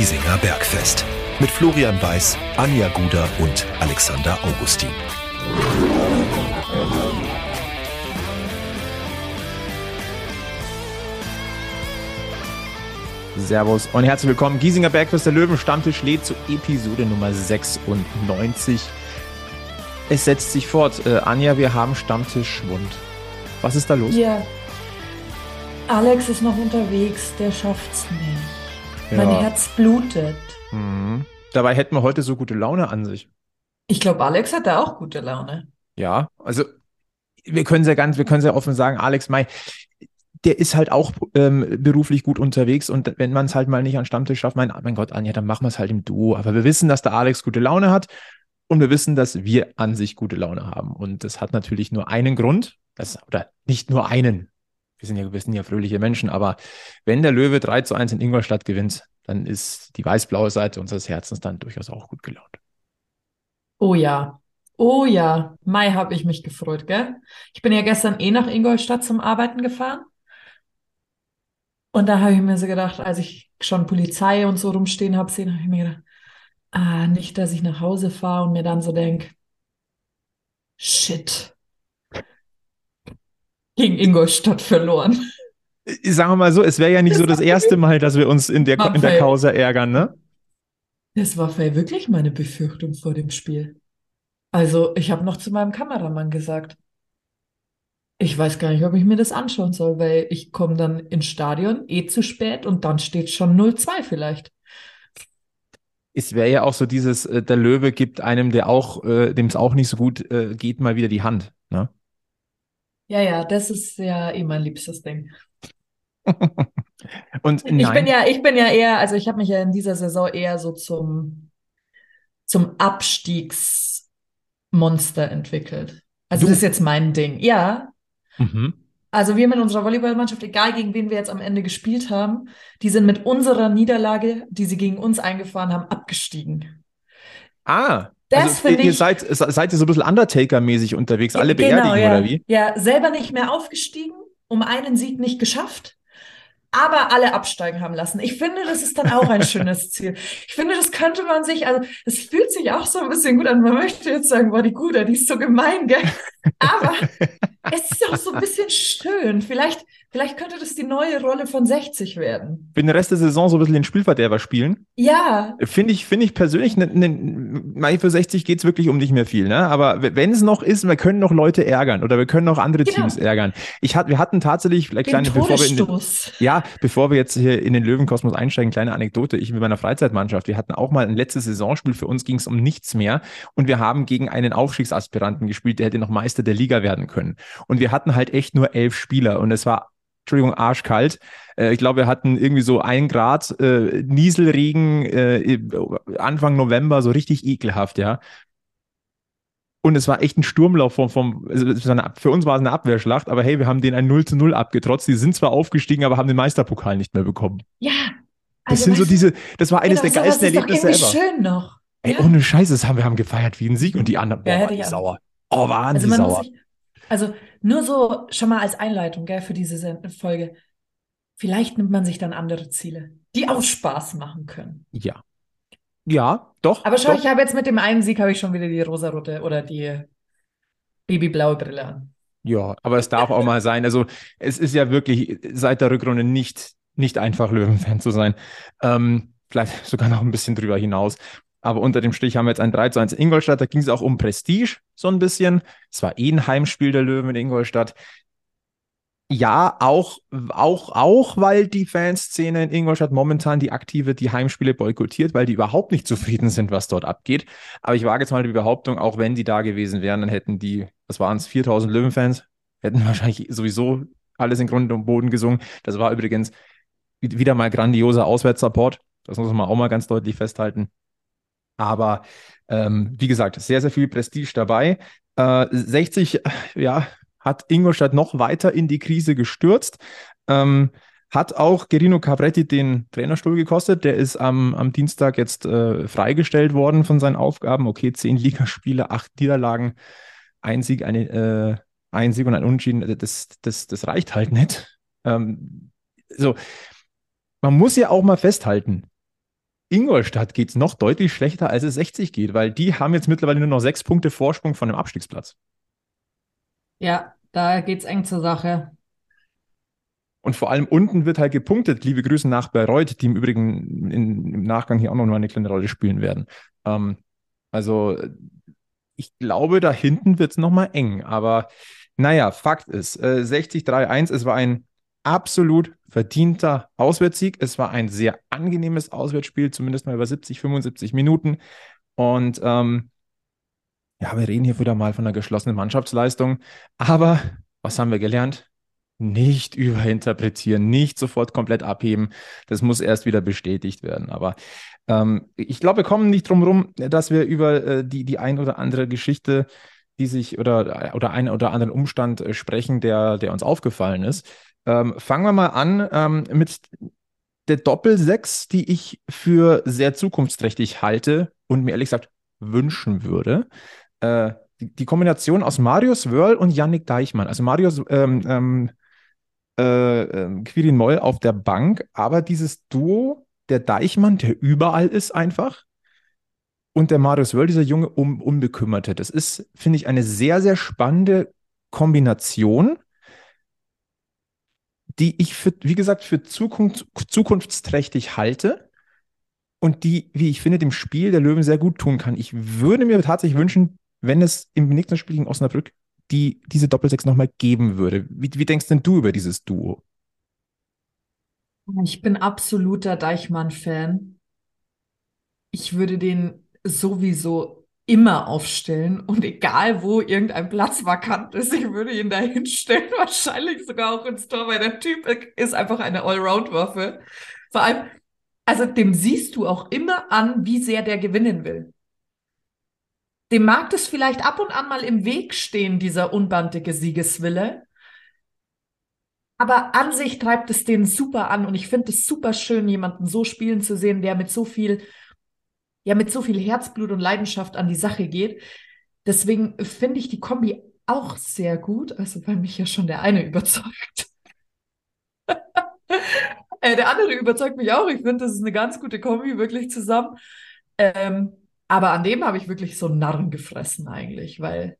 Giesinger Bergfest. Mit Florian Weiß, Anja Guder und Alexander Augustin. Servus und herzlich willkommen. Giesinger Bergfest der Löwen Stammtisch lädt zu Episode Nummer 96. Es setzt sich fort. Äh, Anja, wir haben Stammtischschwund. Was ist da los? Ja. Alex ist noch unterwegs, der schafft's nicht. Ja. Mein Herz blutet. Mhm. Dabei hätten wir heute so gute Laune an sich. Ich glaube, Alex hat da auch gute Laune. Ja, also wir können sehr ganz, wir können sehr offen sagen, Alex May, der ist halt auch ähm, beruflich gut unterwegs und wenn man es halt mal nicht an Stammtisch schafft, mein, mein Gott, Anja, dann machen wir es halt im Duo. Aber wir wissen, dass der Alex gute Laune hat und wir wissen, dass wir an sich gute Laune haben. Und das hat natürlich nur einen Grund, das, oder nicht nur einen. Wir sind ja, wir sind ja fröhliche Menschen, aber wenn der Löwe 3 zu 1 in Ingolstadt gewinnt, dann ist die weiß-blaue Seite unseres Herzens dann durchaus auch gut gelaunt. Oh ja. Oh ja. Mai habe ich mich gefreut, gell? Ich bin ja gestern eh nach Ingolstadt zum Arbeiten gefahren. Und da habe ich mir so gedacht, als ich schon Polizei und so rumstehen habe sehen, habe ich mir gedacht, ah, nicht, dass ich nach Hause fahre und mir dann so denke, shit. Gegen Ingolstadt verloren. Sagen wir mal so, es wäre ja nicht so das erste Mal, dass wir uns in der, in der. Causa ärgern, ne? Das war wirklich meine Befürchtung vor dem Spiel. Also, ich habe noch zu meinem Kameramann gesagt, ich weiß gar nicht, ob ich mir das anschauen soll, weil ich komme dann ins Stadion eh zu spät und dann steht schon 0-2 vielleicht. Es wäre ja auch so dieses, äh, der Löwe gibt einem, der auch, äh, dem es auch nicht so gut äh, geht, mal wieder die Hand. Ne? Ja, ja, das ist ja eh mein liebstes Ding. Und Ich nein, bin ja, ich bin ja eher, also ich habe mich ja in dieser Saison eher so zum, zum Abstiegsmonster entwickelt. Also Du? das ist jetzt mein Ding. Ja, mhm. Also wir mit unserer Volleyballmannschaft, egal gegen wen wir jetzt am Ende gespielt haben, die sind mit unserer Niederlage, die sie gegen uns eingefahren haben, abgestiegen. Ah, Das also finde ihr, ich- seid, seid ihr so ein bisschen Undertaker-mäßig unterwegs, alle beerdigen Genau, ja. oder wie? Ja, selber nicht mehr aufgestiegen, um einen Sieg nicht geschafft, aber alle absteigen haben lassen. Ich finde, das ist dann auch ein schönes Ziel. Ich finde, das könnte man sich, also es fühlt sich auch so ein bisschen gut an. Man möchte jetzt sagen, boah, die Guda, die ist so gemein, gell? Aber es ist auch so ein bisschen schön. Vielleicht, vielleicht könnte das die neue Rolle von 60 werden. Für den Rest der Saison so ein bisschen den Spielverderber spielen. Ja, Finde ich, finde ich persönlich, ne, ne, für 60 geht's wirklich um nicht mehr viel, ne? Aber wenn es noch ist, wir können noch Leute ärgern oder wir können noch andere Genau. Teams ärgern. Ich hat, wir hatten tatsächlich, vielleicht den kleine, bevor wir in den, Todesstoß. Bevor wir jetzt hier in den Löwenkosmos einsteigen, kleine Anekdote. Ich mit meiner Freizeitmannschaft, wir hatten auch mal ein letztes Saisonspiel, für uns ging es um nichts mehr und wir haben gegen einen Aufstiegsaspiranten gespielt, der hätte noch Meister der Liga werden können. Und wir hatten halt echt nur elf Spieler und es war, Entschuldigung, arschkalt. Äh, ich glaube, wir hatten irgendwie so ein Grad äh, Nieselregen äh, Anfang November, so richtig ekelhaft, ja. Und es war echt ein Sturmlauf vom, vom also für uns war es eine Abwehrschlacht, aber hey, wir haben den ein 0 zu 0 abgetrotzt. Die sind zwar aufgestiegen, aber haben den Meisterpokal nicht mehr bekommen. Ja, Das also sind so diese, das war eines genau, der geilsten Erlebnisse ever. schön noch. Ey, Ja. ohne Scheiße, das haben wir haben gefeiert wie ein Sieg und die anderen, boah, Ja, waren die sauer. Oh, waren Also muss sauer. sich, also nur so schon mal als Einleitung, gell, für diese Folge. Vielleicht nimmt man sich dann andere Ziele, die auch Spaß machen können. Ja. Ja, doch. Aber schau, doch. ich habe jetzt mit dem einen Sieg habe ich schon wieder die rosarote oder die babyblaue Brille an. Ja, aber es darf auch mal sein. Also es ist ja wirklich seit der Rückrunde nicht, nicht einfach, Löwen-Fan zu sein. Ähm, vielleicht sogar noch ein bisschen drüber hinaus. Aber unter dem Strich haben wir jetzt ein 3 zu 1 in Ingolstadt. Da ging es auch um Prestige so ein bisschen. Es war eh ein Heimspiel der Löwen in Ingolstadt. Ja, auch, auch, auch, weil die Fanszene in Ingolstadt momentan die aktive, die Heimspiele boykottiert, weil die überhaupt nicht zufrieden sind, was dort abgeht. Aber ich wage jetzt mal die Behauptung, auch wenn die da gewesen wären, dann hätten die, was waren es, 4000 Löwenfans, hätten wahrscheinlich sowieso alles in Grund und Boden gesungen. Das war übrigens wi- wieder mal grandioser Auswärtssupport. Das muss man auch mal ganz deutlich festhalten. Aber ähm, wie gesagt, sehr, sehr viel Prestige dabei. Äh, 60, ja, hat Ingolstadt noch weiter in die Krise gestürzt. Ähm, hat auch Gerino Cabretti den Trainerstuhl gekostet. Der ist am, am Dienstag jetzt äh, freigestellt worden von seinen Aufgaben. Okay, zehn Ligaspiele, acht Niederlagen, ein Sieg, eine, äh, ein Sieg und ein Unentschieden. Das, das, das reicht halt nicht. Ähm, so, man muss ja auch mal festhalten, Ingolstadt geht es noch deutlich schlechter, als es 60 geht, weil die haben jetzt mittlerweile nur noch sechs Punkte Vorsprung von dem Abstiegsplatz. Ja, da geht es eng zur Sache. Und vor allem unten wird halt gepunktet. Liebe Grüße nach Bayreuth, die im Übrigen in, im Nachgang hier auch noch eine kleine Rolle spielen werden. Ähm, also ich glaube, da hinten wird es nochmal eng. Aber naja, Fakt ist, äh, 60-3-1, es war ein absolut verdienter Auswärtssieg. Es war ein sehr angenehmes Auswärtsspiel, zumindest mal über 70, 75 Minuten. Und ähm, ja, wir reden hier wieder mal von einer geschlossenen Mannschaftsleistung. Aber was haben wir gelernt? Nicht überinterpretieren, nicht sofort komplett abheben. Das muss erst wieder bestätigt werden. Aber ähm, ich glaube, wir kommen nicht drum herum, dass wir über äh, die, die ein oder andere Geschichte, die sich oder, oder einen oder anderen Umstand äh, sprechen, der, der uns aufgefallen ist. Ähm, fangen wir mal an ähm, mit der Doppel-6, die ich für sehr zukunftsträchtig halte und mir ehrlich gesagt wünschen würde. Äh, die, die, Kombination aus Marius Wörl und Yannick Deichmann. Also Marius ähm, ähm, äh, äh, Quirin Moll auf der Bank, aber dieses Duo, der Deichmann, der überall ist einfach, und der Marius Wörl, dieser junge Un Unbekümmerte. Das ist, finde ich, eine sehr, sehr spannende Kombination die ich für, wie gesagt, für Zukunft, zukunftsträchtig halte und die, wie ich finde, dem Spiel der Löwen sehr gut tun kann. Ich würde mir tatsächlich wünschen, wenn es im nächsten Spiel gegen Osnabrück die, diese Doppelsechs nochmal geben würde. Wie, wie denkst denn du über dieses Duo? Ich bin absoluter Deichmann-Fan. Ich würde den sowieso immer aufstellen und egal wo irgendein Platz vakant ist, ich würde ihn da hinstellen, wahrscheinlich sogar auch ins Tor, weil der Typ ist einfach eine Allround-Waffe. Vor allem, also dem siehst du auch immer an, wie sehr der gewinnen will. Dem mag das vielleicht ab und an mal im Weg stehen, dieser unbandige Siegeswille. Aber an sich treibt es den super an und ich finde es super schön, jemanden so spielen zu sehen, der mit so viel ja mit so viel Herzblut und Leidenschaft an die Sache geht. Deswegen finde ich die Kombi auch sehr gut, also weil mich ja schon der eine überzeugt. äh, der andere überzeugt mich auch. Ich finde, das ist eine ganz gute Kombi, wirklich zusammen. Ähm, aber an dem habe ich wirklich so Narren gefressen eigentlich, weil,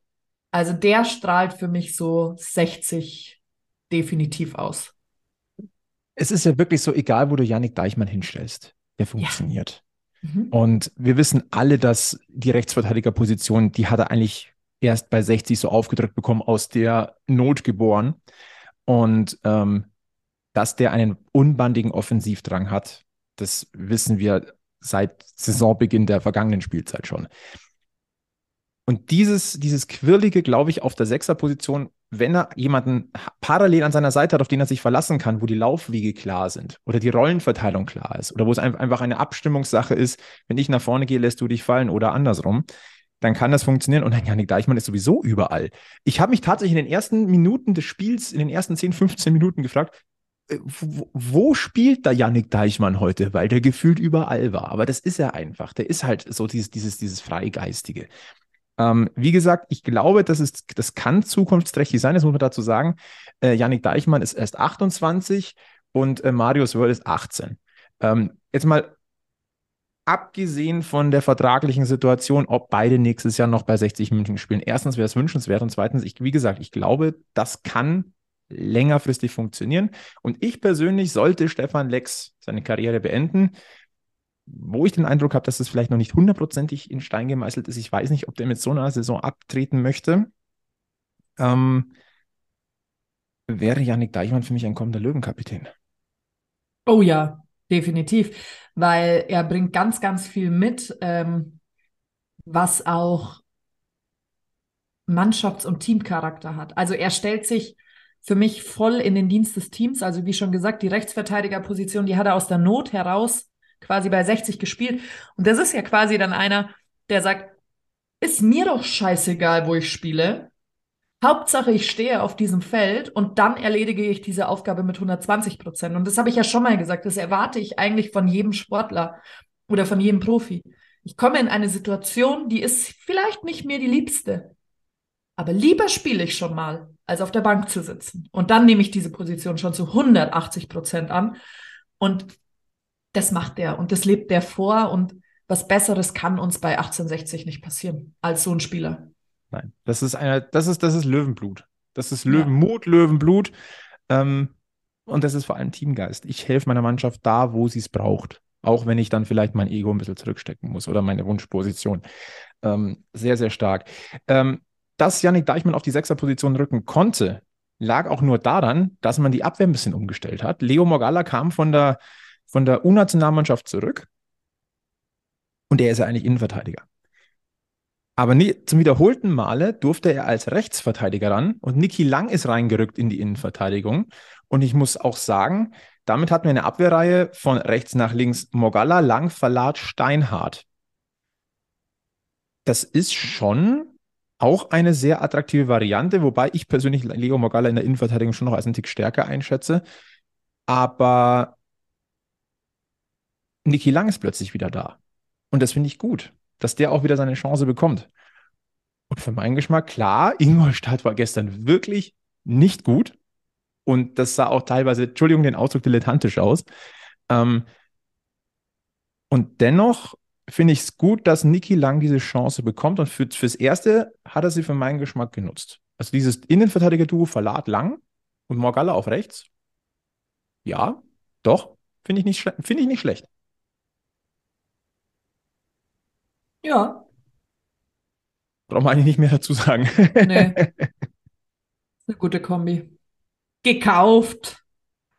also der strahlt für mich so 60 definitiv aus. Es ist ja wirklich so, egal wo du Yannick Deichmann hinstellst, der funktioniert. Ja. Mhm. Und wir wissen alle, dass die Rechtsverteidigerposition, die hat er eigentlich erst bei 60 so aufgedrückt bekommen, aus der Not geboren. Und ähm, dass der einen unbandigen Offensivdrang hat, das wissen wir seit Saisonbeginn der vergangenen Spielzeit schon. Und dieses, dieses Quirlige, glaube ich, auf der Sechserposition wenn er jemanden parallel an seiner Seite hat, auf den er sich verlassen kann, wo die Laufwege klar sind oder die Rollenverteilung klar ist oder wo es einfach eine Abstimmungssache ist, wenn ich nach vorne gehe, lässt du dich fallen oder andersrum, dann kann das funktionieren. Und Janik Deichmann ist sowieso überall. Ich habe mich tatsächlich in den ersten Minuten des Spiels, in den ersten 10, 15 Minuten gefragt, wo, wo spielt da Yannick Deichmann heute? Weil der gefühlt überall war. Aber das ist er einfach. Der ist halt so dieses, dieses, dieses Freigeistige. Ähm, wie gesagt, ich glaube, das, ist, das kann zukunftsträchtig sein, das muss man dazu sagen. Äh, Yannick Deichmann ist erst 28 und äh, Marius Wörl ist 18. Ähm, jetzt mal abgesehen von der vertraglichen Situation, ob beide nächstes Jahr noch bei 60 München spielen. Erstens wäre es wünschenswert und zweitens, ich, wie gesagt, ich glaube, das kann längerfristig funktionieren. Und ich persönlich sollte Stefan Lex seine Karriere beenden, wo ich den Eindruck habe, dass es vielleicht noch nicht hundertprozentig in Stein gemeißelt ist. Ich weiß nicht, ob der mit so einer Saison abtreten möchte. Ähm, wäre Janik Deichmann für mich ein kommender Löwenkapitän. Oh ja, definitiv, weil er bringt ganz, ganz viel mit, ähm, was auch Mannschafts- und Teamcharakter hat. Also er stellt sich für mich voll in den Dienst des Teams. Also wie schon gesagt, die Rechtsverteidigerposition, die hat er aus der Not heraus quasi bei 60 gespielt. Und das ist ja quasi dann einer, der sagt, ist mir doch scheißegal, wo ich spiele. Hauptsache, ich stehe auf diesem Feld und dann erledige ich diese Aufgabe mit 120 Prozent. Und das habe ich ja schon mal gesagt. Das erwarte ich eigentlich von jedem Sportler oder von jedem Profi. Ich komme in eine Situation, die ist vielleicht nicht mir die liebste. Aber lieber spiele ich schon mal, als auf der Bank zu sitzen. Und dann nehme ich diese Position schon zu 180 Prozent an. Und Das macht er und das lebt er vor und was Besseres kann uns bei 1860 nicht passieren als so ein Spieler. Nein, das ist einer, das ist, das ist Löwenblut. Das ist Löwenmut, ja. Löwenblut. Ähm, und das ist vor allem Teamgeist. Ich helfe meiner Mannschaft da, wo sie es braucht. Auch wenn ich dann vielleicht mein Ego ein bisschen zurückstecken muss oder meine Wunschposition. Ähm, sehr, sehr stark. Ähm, dass Yannick Deichmann auf die Sechserposition rücken konnte, lag auch nur daran, dass man die Abwehr ein bisschen umgestellt hat. Leo Morgalla kam von der, von der U-Nationalmannschaft zurück und er ist ja eigentlich Innenverteidiger. Aber nie, zum wiederholten Male durfte er als Rechtsverteidiger ran und Niki Lang ist reingerückt in die Innenverteidigung. Und ich muss auch sagen, damit hatten wir eine Abwehrreihe von rechts nach links Mogalla, Lang, Verlat, Steinhardt. Das ist schon auch eine sehr attraktive Variante, wobei ich persönlich Leo Mogalla in der Innenverteidigung schon noch als einen Tick stärker einschätze. Aber Niki Lang ist plötzlich wieder da. Und das finde ich gut, dass der auch wieder seine Chance bekommt. Und für meinen Geschmack, klar, Ingolstadt war gestern wirklich nicht gut. Und das sah auch teilweise, Entschuldigung, den Ausdruck dilettantisch aus. Ähm, und dennoch finde ich es gut, dass Niki Lang diese Chance bekommt. Und für, fürs Erste hat er sie für meinen Geschmack genutzt. Also dieses Innenverteidiger-Duo Verlat Lang und Morgalla auf rechts. Ja, doch, finde ich, nicht find ich nicht schlecht. Ja. Braucht man eigentlich nicht mehr dazu sagen. Nee. Eine gute Kombi. Gekauft.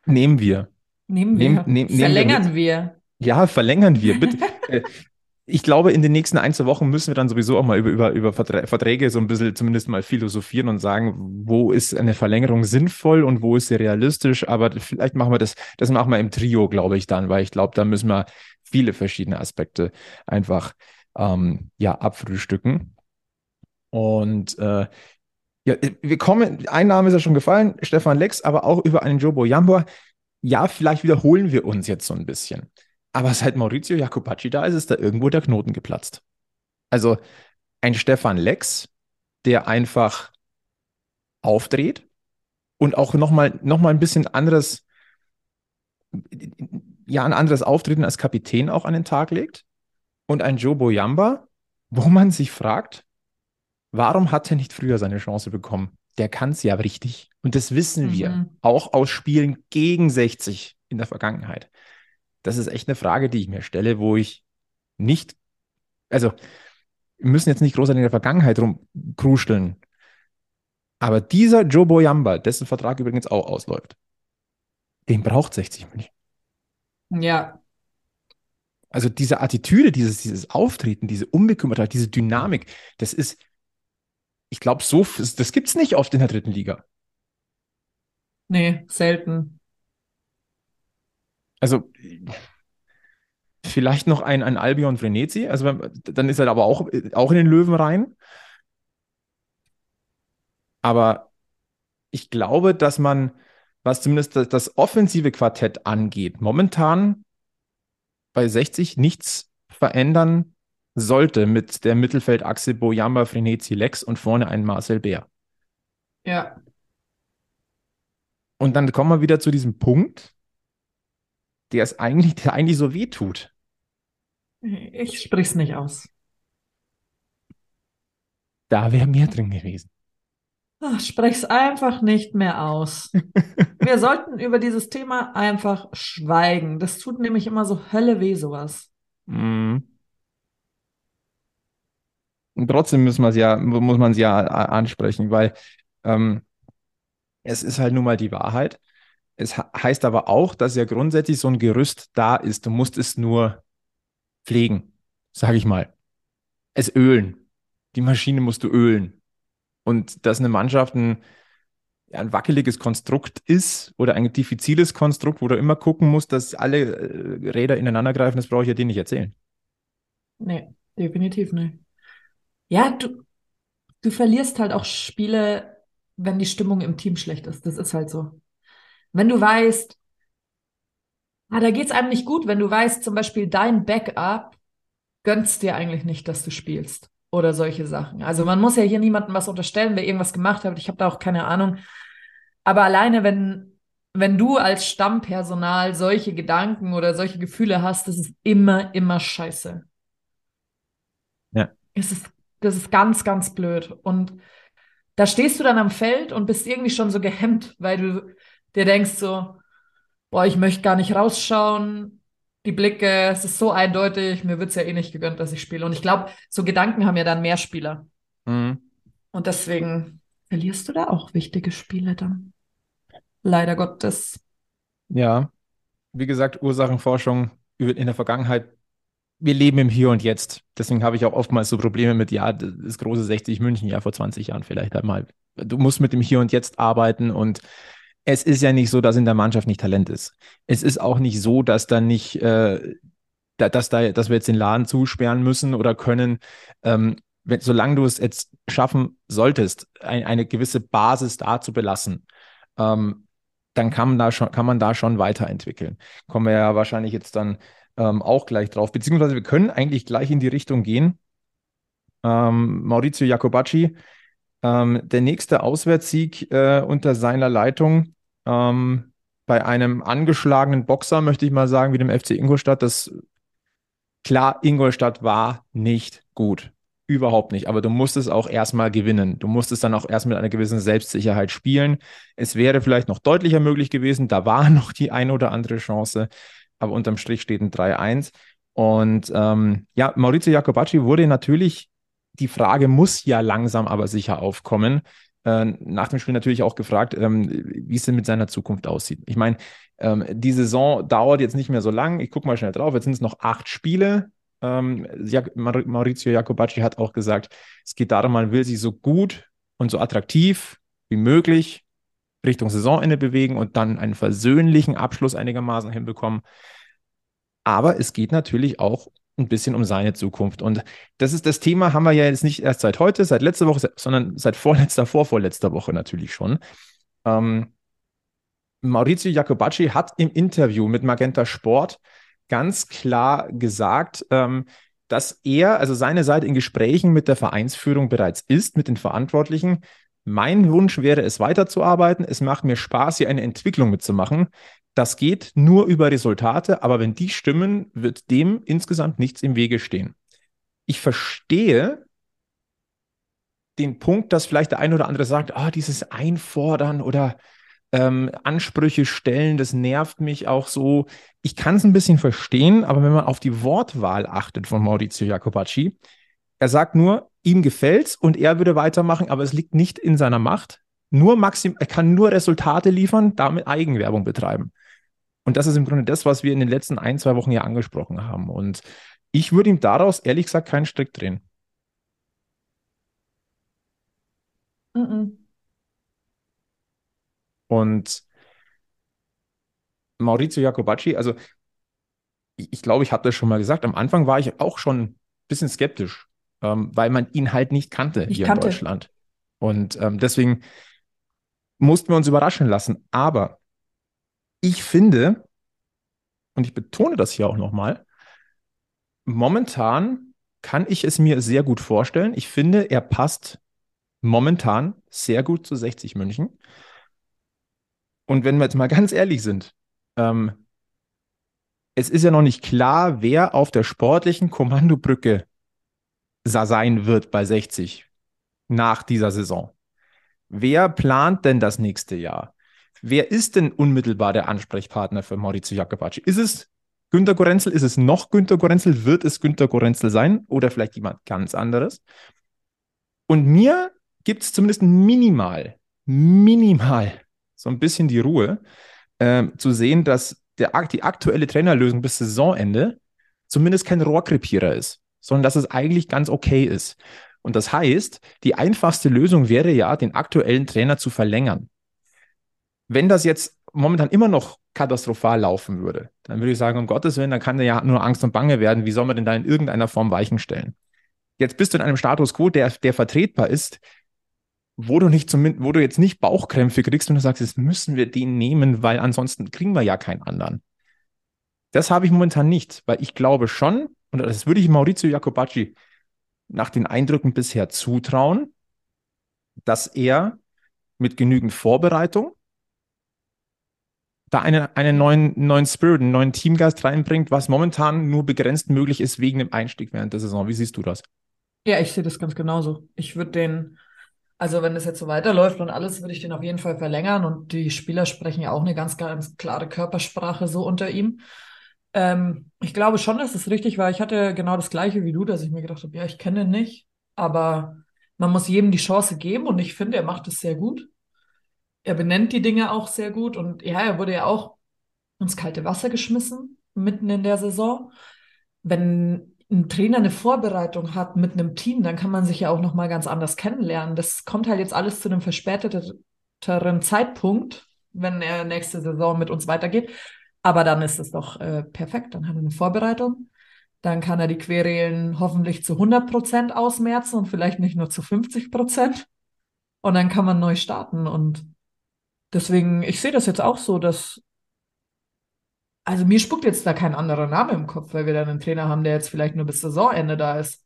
Nehmen wir. Nehmen wir. Nehm, nehm, verlängern wir, wir. Ja, verlängern wir. Bitte. Ich glaube, in den nächsten ein, zwei Wochen müssen wir dann sowieso auch mal über, über, über Verträge so ein bisschen zumindest mal philosophieren und sagen, wo ist eine Verlängerung sinnvoll und wo ist sie realistisch. Aber vielleicht machen wir das, das machen wir im Trio, glaube ich, dann, weil ich glaube, da müssen wir viele verschiedene Aspekte einfach ähm, ja, abfrühstücken. Und äh, ja, wir kommen, ein Name ist ja schon gefallen, Stefan Lex, aber auch über einen Jobo Jambor. Ja, vielleicht wiederholen wir uns jetzt so ein bisschen. Aber seit Maurizio Jacopacci da ist, ist da irgendwo der Knoten geplatzt. Also ein Stefan Lex, der einfach aufdreht und auch nochmal noch mal ein bisschen anderes, ja, ein anderes Auftreten als Kapitän auch an den Tag legt. Und ein Joe Boyamba, wo man sich fragt, warum hat er nicht früher seine Chance bekommen? Der kann es ja richtig. Und das wissen mhm. wir. Auch aus Spielen gegen 60 in der Vergangenheit. Das ist echt eine Frage, die ich mir stelle, wo ich nicht, also wir müssen jetzt nicht großartig in der Vergangenheit rumkruscheln. Aber dieser Joe Boyamba, dessen Vertrag übrigens auch ausläuft, den braucht 60 München. Ja. Also diese Attitüde, dieses, dieses Auftreten, diese Unbekümmertheit, diese Dynamik, das ist, ich glaube, so, das gibt es nicht oft in der dritten Liga. Nee, selten. Also vielleicht noch ein, ein Albion Frenetzi, also dann ist er aber auch, auch in den Löwen rein. Aber ich glaube, dass man, was zumindest das, das offensive Quartett angeht, momentan bei 60 nichts verändern sollte mit der Mittelfeldachse Boyamba, Frenetzi, Lex und vorne ein Marcel Bär. Ja. Und dann kommen wir wieder zu diesem Punkt, der es eigentlich, der eigentlich so weh tut. Ich sprich's nicht aus. Da wäre mehr drin gewesen. Ach, sprech's einfach nicht mehr aus. Wir sollten über dieses Thema einfach schweigen. Das tut nämlich immer so Hölle weh, sowas. Mm. Und trotzdem muss man es ja, muss man es ja ansprechen, weil ähm, es ist halt nun mal die Wahrheit. Es heißt aber auch, dass ja grundsätzlich so ein Gerüst da ist. Du musst es nur pflegen, sage ich mal. Es ölen. Die Maschine musst du ölen. Und dass eine Mannschaft ein, ein wackeliges Konstrukt ist oder ein diffiziles Konstrukt, wo du immer gucken musst, dass alle äh, Räder ineinander greifen, das brauche ich ja dir nicht erzählen. Nee, definitiv nicht. Ja, du, du verlierst halt auch Spiele, wenn die Stimmung im Team schlecht ist. Das ist halt so. Wenn du weißt, ah, da geht es einem nicht gut, wenn du weißt, zum Beispiel dein Backup gönnst dir eigentlich nicht, dass du spielst oder solche Sachen. Also man muss ja hier niemandem was unterstellen, wer irgendwas gemacht hat. Ich habe da auch keine Ahnung. Aber alleine, wenn wenn du als Stammpersonal solche Gedanken oder solche Gefühle hast, das ist immer, immer scheiße. Ja. Es ist, das ist ganz, ganz blöd. Und da stehst du dann am Feld und bist irgendwie schon so gehemmt, weil du dir denkst so, boah, ich möchte gar nicht rausschauen. Die Blicke, es ist so eindeutig, mir wird es ja eh nicht gegönnt, dass ich spiele. Und ich glaube, so Gedanken haben ja dann mehr Spieler. Mhm. Und deswegen verlierst du da auch wichtige Spiele dann. Leider Gottes. Ja, wie gesagt, Ursachenforschung in der Vergangenheit. Wir leben im Hier und Jetzt. Deswegen habe ich auch oftmals so Probleme mit, ja, das große 60 München, ja, vor 20 Jahren vielleicht einmal. Du musst mit dem Hier und Jetzt arbeiten und es ist ja nicht so, dass in der Mannschaft nicht Talent ist. Es ist auch nicht so, dass da nicht, äh, dass, da, dass wir jetzt den Laden zusperren müssen oder können. Ähm, wenn, solange du es jetzt schaffen solltest, ein, eine gewisse Basis da zu belassen, ähm, dann kann man da schon, kann man da schon weiterentwickeln. Kommen wir ja wahrscheinlich jetzt dann ähm, auch gleich drauf. Beziehungsweise wir können eigentlich gleich in die Richtung gehen. Ähm, Maurizio Jacobacci, ähm, der nächste Auswärtssieg äh, unter seiner Leitung ähm, bei einem angeschlagenen Boxer, möchte ich mal sagen, wie dem FC Ingolstadt. Das klar, Ingolstadt war nicht gut. Überhaupt nicht. Aber du musst es auch erstmal gewinnen. Du musst es dann auch erst mit einer gewissen Selbstsicherheit spielen. Es wäre vielleicht noch deutlicher möglich gewesen. Da war noch die eine oder andere Chance. Aber unterm Strich steht ein 3-1. Und ähm, ja, Maurizio Jacobacci wurde natürlich, die Frage muss ja langsam aber sicher aufkommen. Äh, nach dem Spiel natürlich auch gefragt, ähm, wie es denn mit seiner Zukunft aussieht. Ich meine, ähm, die Saison dauert jetzt nicht mehr so lang. Ich gucke mal schnell drauf. Jetzt sind es noch acht Spiele. Ähm, Maurizio Jacobacci hat auch gesagt, es geht darum, man will sich so gut und so attraktiv wie möglich Richtung Saisonende bewegen und dann einen versöhnlichen Abschluss einigermaßen hinbekommen. Aber es geht natürlich auch ein bisschen um seine Zukunft. Und das ist das Thema, haben wir ja jetzt nicht erst seit heute, seit letzter Woche, sondern seit vorletzter, vorvorletzter Woche natürlich schon. Ähm, Maurizio Jacobacci hat im Interview mit Magenta Sport ganz klar gesagt, ähm, dass er, also seine Seite in Gesprächen mit der Vereinsführung bereits ist, mit den Verantwortlichen. Mein Wunsch wäre es weiterzuarbeiten. Es macht mir Spaß, hier eine Entwicklung mitzumachen. Das geht nur über Resultate, aber wenn die stimmen, wird dem insgesamt nichts im Wege stehen. Ich verstehe den Punkt, dass vielleicht der eine oder andere sagt, ah, dieses Einfordern oder ähm, Ansprüche stellen, das nervt mich auch so. Ich kann es ein bisschen verstehen, aber wenn man auf die Wortwahl achtet von Maurizio Jacobacci, er sagt nur, ihm gefällt's und er würde weitermachen, aber es liegt nicht in seiner Macht. Nur maxim, er kann nur Resultate liefern, damit Eigenwerbung betreiben. Und das ist im Grunde das, was wir in den letzten ein, zwei Wochen ja angesprochen haben. Und ich würde ihm daraus ehrlich gesagt keinen Strick drehen. Mm -mm. Und Maurizio Jacobacci, also ich, ich glaube, ich habe das schon mal gesagt, am Anfang war ich auch schon ein bisschen skeptisch, ähm, weil man ihn halt nicht kannte ich hier kannte. in Deutschland. Und ähm, deswegen mussten wir uns überraschen lassen. Aber ich finde, und ich betone das hier auch nochmal, momentan kann ich es mir sehr gut vorstellen. Ich finde, er passt momentan sehr gut zu 60 München. Und wenn wir jetzt mal ganz ehrlich sind, ähm, es ist ja noch nicht klar, wer auf der sportlichen Kommandobrücke sein wird bei 60 nach dieser Saison. Wer plant denn das nächste Jahr? Wer ist denn unmittelbar der Ansprechpartner für Maurizio Jacobacci? Ist es Günter Gorenzel? Ist es noch Günter Gorenzel? Wird es Günter Gorenzel sein? Oder vielleicht jemand ganz anderes? Und mir gibt es zumindest minimal, minimal so ein bisschen die Ruhe, äh, zu sehen, dass der, die aktuelle Trainerlösung bis Saisonende zumindest kein Rohrkrepierer ist, sondern dass es eigentlich ganz okay ist. Und das heißt, die einfachste Lösung wäre ja, den aktuellen Trainer zu verlängern. Wenn das jetzt momentan immer noch katastrophal laufen würde, dann würde ich sagen, um Gottes Willen, dann kann der ja nur Angst und Bange werden. Wie soll man denn da in irgendeiner Form Weichen stellen? Jetzt bist du in einem Status quo, der, der vertretbar ist, wo du nicht zumindest, wo du jetzt nicht Bauchkrämpfe kriegst und du sagst, jetzt müssen wir den nehmen, weil ansonsten kriegen wir ja keinen anderen. Das habe ich momentan nicht, weil ich glaube schon, und das würde ich Maurizio Jacobacci nach den Eindrücken bisher zutrauen, dass er mit genügend Vorbereitung da einen, einen neuen, neuen Spirit, einen neuen Teamgeist reinbringt, was momentan nur begrenzt möglich ist wegen dem Einstieg während der Saison. Wie siehst du das? Ja, ich sehe das ganz genauso. Ich würde den, also wenn es jetzt so weiterläuft und alles, würde ich den auf jeden Fall verlängern und die Spieler sprechen ja auch eine ganz, ganz klare Körpersprache so unter ihm. Ähm, ich glaube schon, dass es richtig war. Ich hatte genau das Gleiche wie du, dass ich mir gedacht habe, ja, ich kenne ihn nicht, aber man muss jedem die Chance geben und ich finde, er macht es sehr gut. Er benennt die Dinge auch sehr gut und ja, er wurde ja auch ins kalte Wasser geschmissen, mitten in der Saison. Wenn ein Trainer eine Vorbereitung hat mit einem Team, dann kann man sich ja auch nochmal ganz anders kennenlernen. Das kommt halt jetzt alles zu einem verspäteteren Zeitpunkt, wenn er nächste Saison mit uns weitergeht. Aber dann ist es doch äh, perfekt. Dann hat er eine Vorbereitung. Dann kann er die Querelen hoffentlich zu 100 Prozent ausmerzen und vielleicht nicht nur zu 50 Prozent. Und dann kann man neu starten. Und deswegen, ich sehe das jetzt auch so, dass, also mir spuckt jetzt da kein anderer Name im Kopf, weil wir dann einen Trainer haben, der jetzt vielleicht nur bis Saisonende da ist.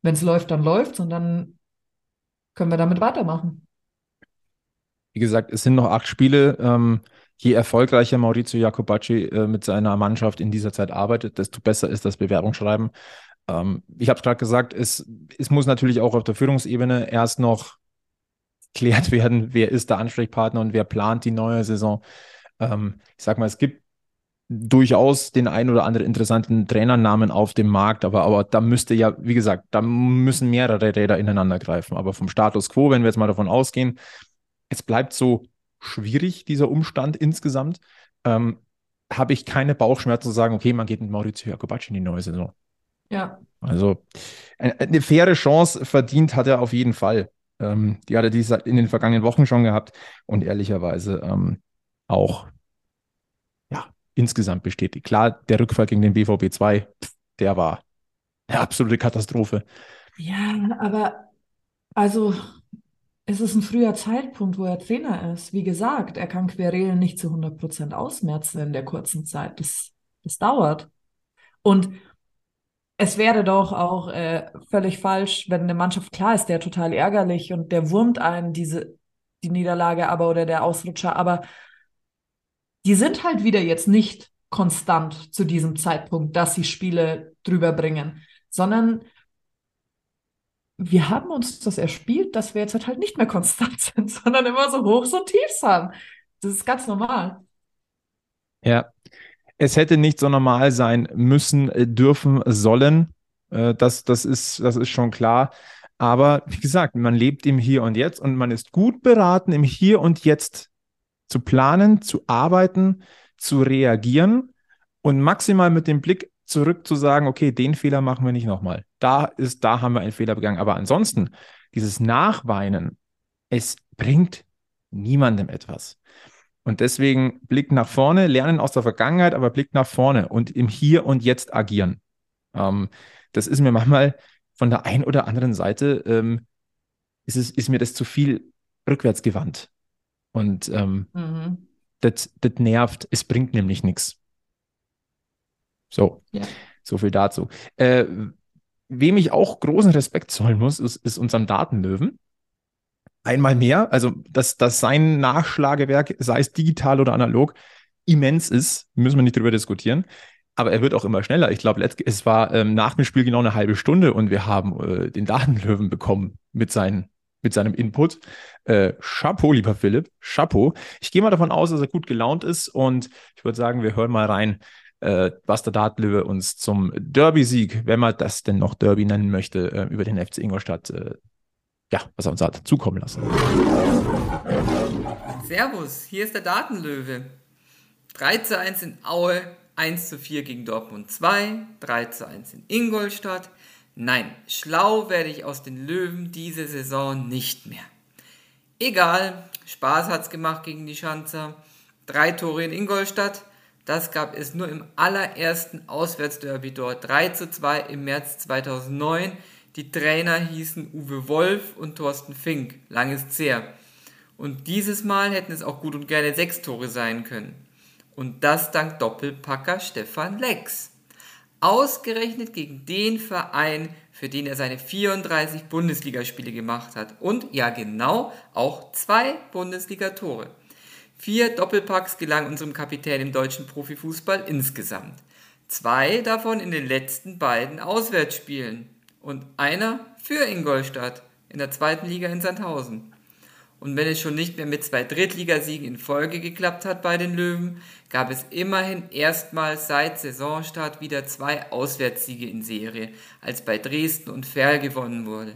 Wenn es läuft, dann läuft's und dann können wir damit weitermachen. Wie gesagt, es sind noch acht Spiele. Ähm, je erfolgreicher Maurizio Jacobacci äh, mit seiner Mannschaft in dieser Zeit arbeitet, desto besser ist das Bewerbungsschreiben. Ähm, ich habe es gerade gesagt, es, es muss natürlich auch auf der Führungsebene erst noch klärt werden, wer ist der Ansprechpartner und wer plant die neue Saison. Ähm, ich sag mal, es gibt durchaus den ein oder anderen interessanten Trainernamen auf dem Markt, aber, aber da müsste ja, wie gesagt, da müssen mehrere Räder ineinander greifen. Aber vom Status quo, wenn wir jetzt mal davon ausgehen, es bleibt so schwierig, dieser Umstand insgesamt, ähm, habe ich keine Bauchschmerzen zu sagen, okay, man geht mit Maurizio Jacobacci in die neue Saison. Ja. Also eine, eine faire Chance verdient hat er auf jeden Fall. Ähm, die hat er die in den vergangenen Wochen schon gehabt und ehrlicherweise ähm, auch ja, insgesamt bestätigt. Klar, der Rückfall gegen den BVB 2, der war eine absolute Katastrophe. Ja, aber also es ist ein früher Zeitpunkt, wo er Trainer ist. Wie gesagt, er kann Querelen nicht zu 100 Prozent ausmerzen in der kurzen Zeit. Das, das dauert. Und es wäre doch auch äh, völlig falsch, wenn eine Mannschaft klar ist, der total ärgerlich und der wurmt einen diese die Niederlage aber oder der Ausrutscher, aber die sind halt wieder jetzt nicht konstant zu diesem Zeitpunkt, dass sie Spiele drüber bringen, sondern wir haben uns das erspielt, dass wir jetzt halt nicht mehr konstant sind, sondern immer so hoch, so tief haben. Das ist ganz normal. Ja, es hätte nicht so normal sein müssen, äh, dürfen, sollen. Äh, das, das, ist, das ist schon klar. Aber wie gesagt, man lebt im Hier und Jetzt und man ist gut beraten, im Hier und Jetzt zu planen, zu arbeiten, zu reagieren und maximal mit dem Blick zurück zu sagen, okay, den Fehler machen wir nicht nochmal. Da ist, da haben wir einen Fehler begangen. Aber ansonsten, dieses Nachweinen, es bringt niemandem etwas. Und deswegen Blick nach vorne, lernen aus der Vergangenheit, aber Blick nach vorne und im Hier und Jetzt agieren. Ähm, das ist mir manchmal von der einen oder anderen Seite, ähm, ist, es, ist mir das zu viel rückwärts gewandt. Und ähm, mhm. das, das nervt, es bringt nämlich nichts. So, ja. so viel dazu. Äh, wem ich auch großen Respekt zollen muss, ist, ist unserem Datenlöwen. Einmal mehr, also dass, dass sein Nachschlagewerk, sei es digital oder analog, immens ist, müssen wir nicht drüber diskutieren. Aber er wird auch immer schneller. Ich glaube, es war ähm, nach dem Spiel genau eine halbe Stunde und wir haben äh, den Datenlöwen bekommen mit, seinen, mit seinem Input. Äh, Chapeau, lieber Philipp. Chapeau. Ich gehe mal davon aus, dass er gut gelaunt ist und ich würde sagen, wir hören mal rein, äh, was der Datlöwe uns zum Derby-Sieg, wenn man das denn noch Derby nennen möchte, äh, über den FC Ingolstadt, äh, ja, was er uns hat zukommen lassen. Servus, hier ist der Datenlöwe. 3 zu 1 in Aue, 1 zu 4 gegen Dortmund 2, 3 zu 1 in Ingolstadt. Nein, schlau werde ich aus den Löwen diese Saison nicht mehr. Egal, Spaß hat's gemacht gegen die Schanzer. Drei Tore in Ingolstadt, das gab es nur im allerersten Auswärtsderby dort. 3 zu 2 im März 2009. Die Trainer hießen Uwe Wolf und Thorsten Fink. Langes Zehr. Und dieses Mal hätten es auch gut und gerne sechs Tore sein können. Und das dank Doppelpacker Stefan Lex. Ausgerechnet gegen den Verein, für den er seine 34 Bundesligaspiele gemacht hat. Und ja genau, auch zwei Bundesligatore. Vier Doppelpacks gelangen unserem Kapitän im deutschen Profifußball insgesamt. Zwei davon in den letzten beiden Auswärtsspielen und einer für Ingolstadt in der zweiten Liga in Sandhausen. Und wenn es schon nicht mehr mit zwei Drittligasiegen in Folge geklappt hat bei den Löwen, gab es immerhin erstmals seit Saisonstart wieder zwei Auswärtssiege in Serie, als bei Dresden und Ferl gewonnen wurde.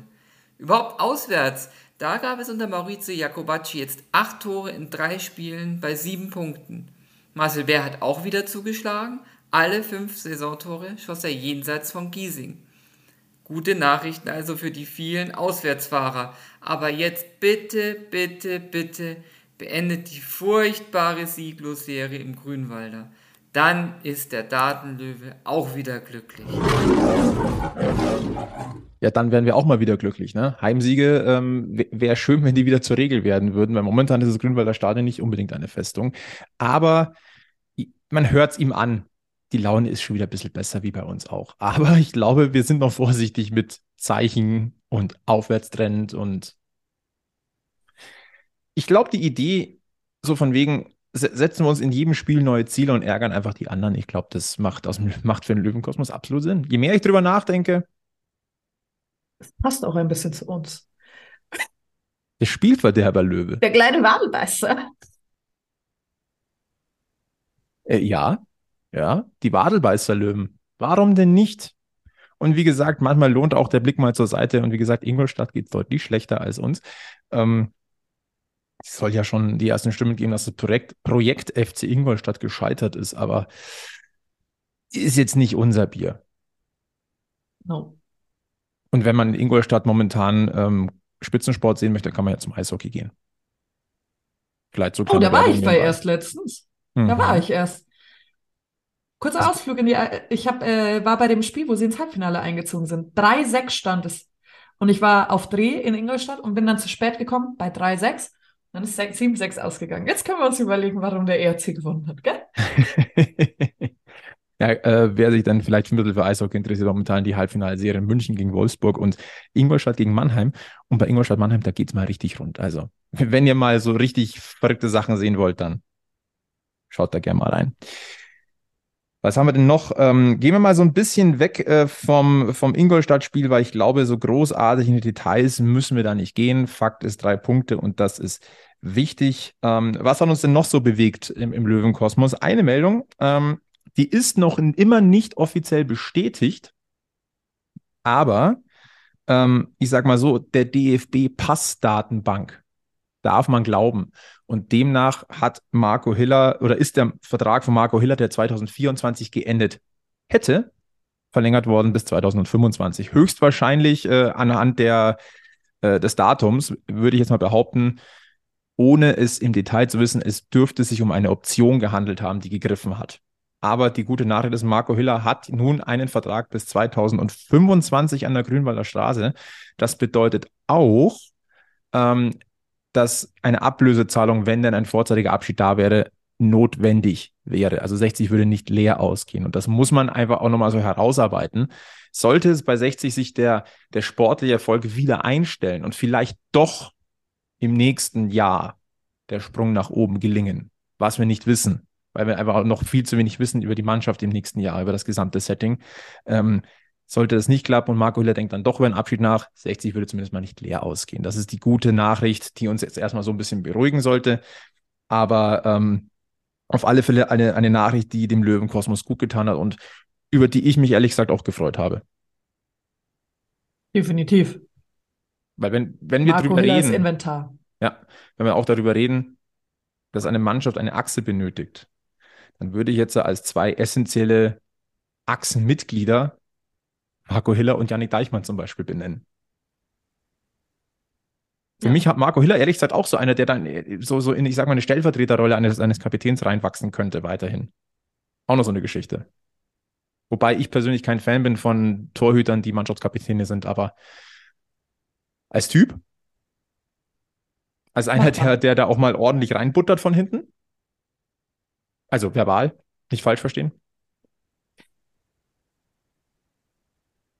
Überhaupt auswärts, da gab es unter Maurizio Jacobacci jetzt acht Tore in drei Spielen bei sieben Punkten. Marcel Bär hat auch wieder zugeschlagen, alle fünf Saisontore schoss er jenseits von Giesing. Gute Nachrichten also für die vielen Auswärtsfahrer. Aber jetzt bitte, bitte, bitte beendet die furchtbare Sieglosserie im Grünwalder. Dann ist der Datenlöwe auch wieder glücklich. Ja, dann wären wir auch mal wieder glücklich. Ne? Heimsiege ähm, wäre schön, wenn die wieder zur Regel werden würden, weil momentan ist das Grünwalder Stadion nicht unbedingt eine Festung. Aber man hört es ihm an die Laune ist schon wieder ein bisschen besser wie bei uns auch. Aber ich glaube, wir sind noch vorsichtig mit Zeichen und Aufwärtstrend und ich glaube, die Idee, so von wegen, setzen wir uns in jedem Spiel neue Ziele und ärgern einfach die anderen. Ich glaube, das macht, aus, macht für den Löwenkosmos absolut Sinn. Je mehr ich drüber nachdenke. Das passt auch ein bisschen zu uns. Der Spielverderber Löwe. Der kleine Wadelbeißer. Äh, ja, ja, die Wadelbeißerlöwen. Warum denn nicht? Und wie gesagt, manchmal lohnt auch der Blick mal zur Seite. Und wie gesagt, Ingolstadt geht deutlich schlechter als uns. Ähm, es soll ja schon die ersten Stimmen geben, dass das Projekt, Projekt FC Ingolstadt gescheitert ist, aber ist jetzt nicht unser Bier. No. Und wenn man in Ingolstadt momentan ähm, Spitzensport sehen möchte, kann man ja zum Eishockey gehen. Vielleicht so Oh, da war ich bei erst letztens. Mhm. Da war ich erst. Kurzer also, Ausflug in die. Ich hab, äh, war bei dem Spiel, wo sie ins Halbfinale eingezogen sind. 3-6 stand es. Und ich war auf Dreh in Ingolstadt und bin dann zu spät gekommen bei 3-6. Dann ist 7-6 ausgegangen. Jetzt können wir uns überlegen, warum der ERC gewonnen hat, gell? ja, äh, wer sich dann vielleicht ein bisschen für Eishockey interessiert, momentan die Halbfinalserie München gegen Wolfsburg und Ingolstadt gegen Mannheim. Und bei Ingolstadt-Mannheim, da geht es mal richtig rund. Also, wenn ihr mal so richtig verrückte Sachen sehen wollt, dann schaut da gerne mal rein. Was haben wir denn noch? Ähm, gehen wir mal so ein bisschen weg äh, vom, vom Ingolstadt-Spiel, weil ich glaube, so großartig in die Details müssen wir da nicht gehen. Fakt ist drei Punkte und das ist wichtig. Ähm, was hat uns denn noch so bewegt im, im Löwenkosmos? Eine Meldung, ähm, die ist noch immer nicht offiziell bestätigt, aber ähm, ich sag mal so, der DFB-Passdatenbank darf man glauben. Und demnach hat Marco Hiller oder ist der Vertrag von Marco Hiller, der 2024 geendet hätte, verlängert worden bis 2025. Höchstwahrscheinlich äh, anhand der, äh, des Datums würde ich jetzt mal behaupten, ohne es im Detail zu wissen, es dürfte sich um eine Option gehandelt haben, die gegriffen hat. Aber die gute Nachricht ist, Marco Hiller hat nun einen Vertrag bis 2025 an der Grünwalder Straße. Das bedeutet auch, ähm, dass eine Ablösezahlung, wenn denn ein vorzeitiger Abschied da wäre, notwendig wäre. Also 60 würde nicht leer ausgehen. Und das muss man einfach auch nochmal so herausarbeiten. Sollte es bei 60 sich der, der sportliche Erfolg wieder einstellen und vielleicht doch im nächsten Jahr der Sprung nach oben gelingen, was wir nicht wissen, weil wir einfach noch viel zu wenig wissen über die Mannschaft im nächsten Jahr, über das gesamte Setting, ähm, sollte das nicht klappen und Marco Hiller denkt dann doch über einen Abschied nach, 60 würde zumindest mal nicht leer ausgehen. Das ist die gute Nachricht, die uns jetzt erstmal so ein bisschen beruhigen sollte. Aber ähm, auf alle Fälle eine, eine Nachricht, die dem Löwenkosmos gut getan hat und über die ich mich ehrlich gesagt auch gefreut habe. Definitiv. Weil wenn, wenn wir Marco drüber Hiller reden. Ist Inventar. Ja, wenn wir auch darüber reden, dass eine Mannschaft eine Achse benötigt, dann würde ich jetzt als zwei essentielle Achsenmitglieder Marco Hiller und Janik Deichmann zum Beispiel benennen. Für ja. mich hat Marco Hiller ehrlich gesagt auch so einer, der dann äh, so, so in, ich sag mal, eine Stellvertreterrolle eines, eines Kapitäns reinwachsen könnte weiterhin. Auch noch so eine Geschichte. Wobei ich persönlich kein Fan bin von Torhütern, die Mannschaftskapitäne sind, aber als Typ, als einer, der, der da auch mal ordentlich reinbuttert von hinten. Also verbal, nicht falsch verstehen.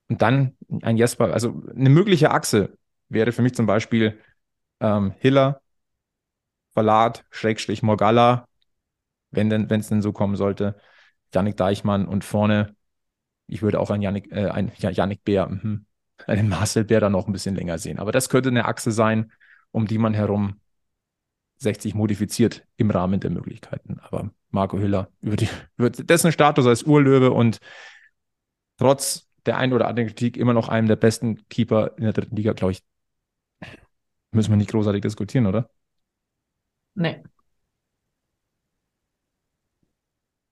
Und dann ein Jesper, also eine mögliche Achse wäre für mich zum Beispiel ähm, Hiller, Verlat, Schrägstrich Morgalla, wenn denn, wenn es denn so kommen sollte. Yannick Deichmann und vorne, ich würde auch einen Yannick, äh, ein, ja, Yannick Bär, mh, einen Marcel Bär dann noch ein bisschen länger sehen. Aber das könnte eine Achse sein, um die man herum 60 modifiziert im Rahmen der Möglichkeiten. Aber Marco Hüller über, die, über dessen Status als Urlöwe und trotz der ein oder anderen Kritik immer noch einem der besten Keeper in der dritten Liga, glaube ich, müssen wir nicht großartig diskutieren, oder? Nee.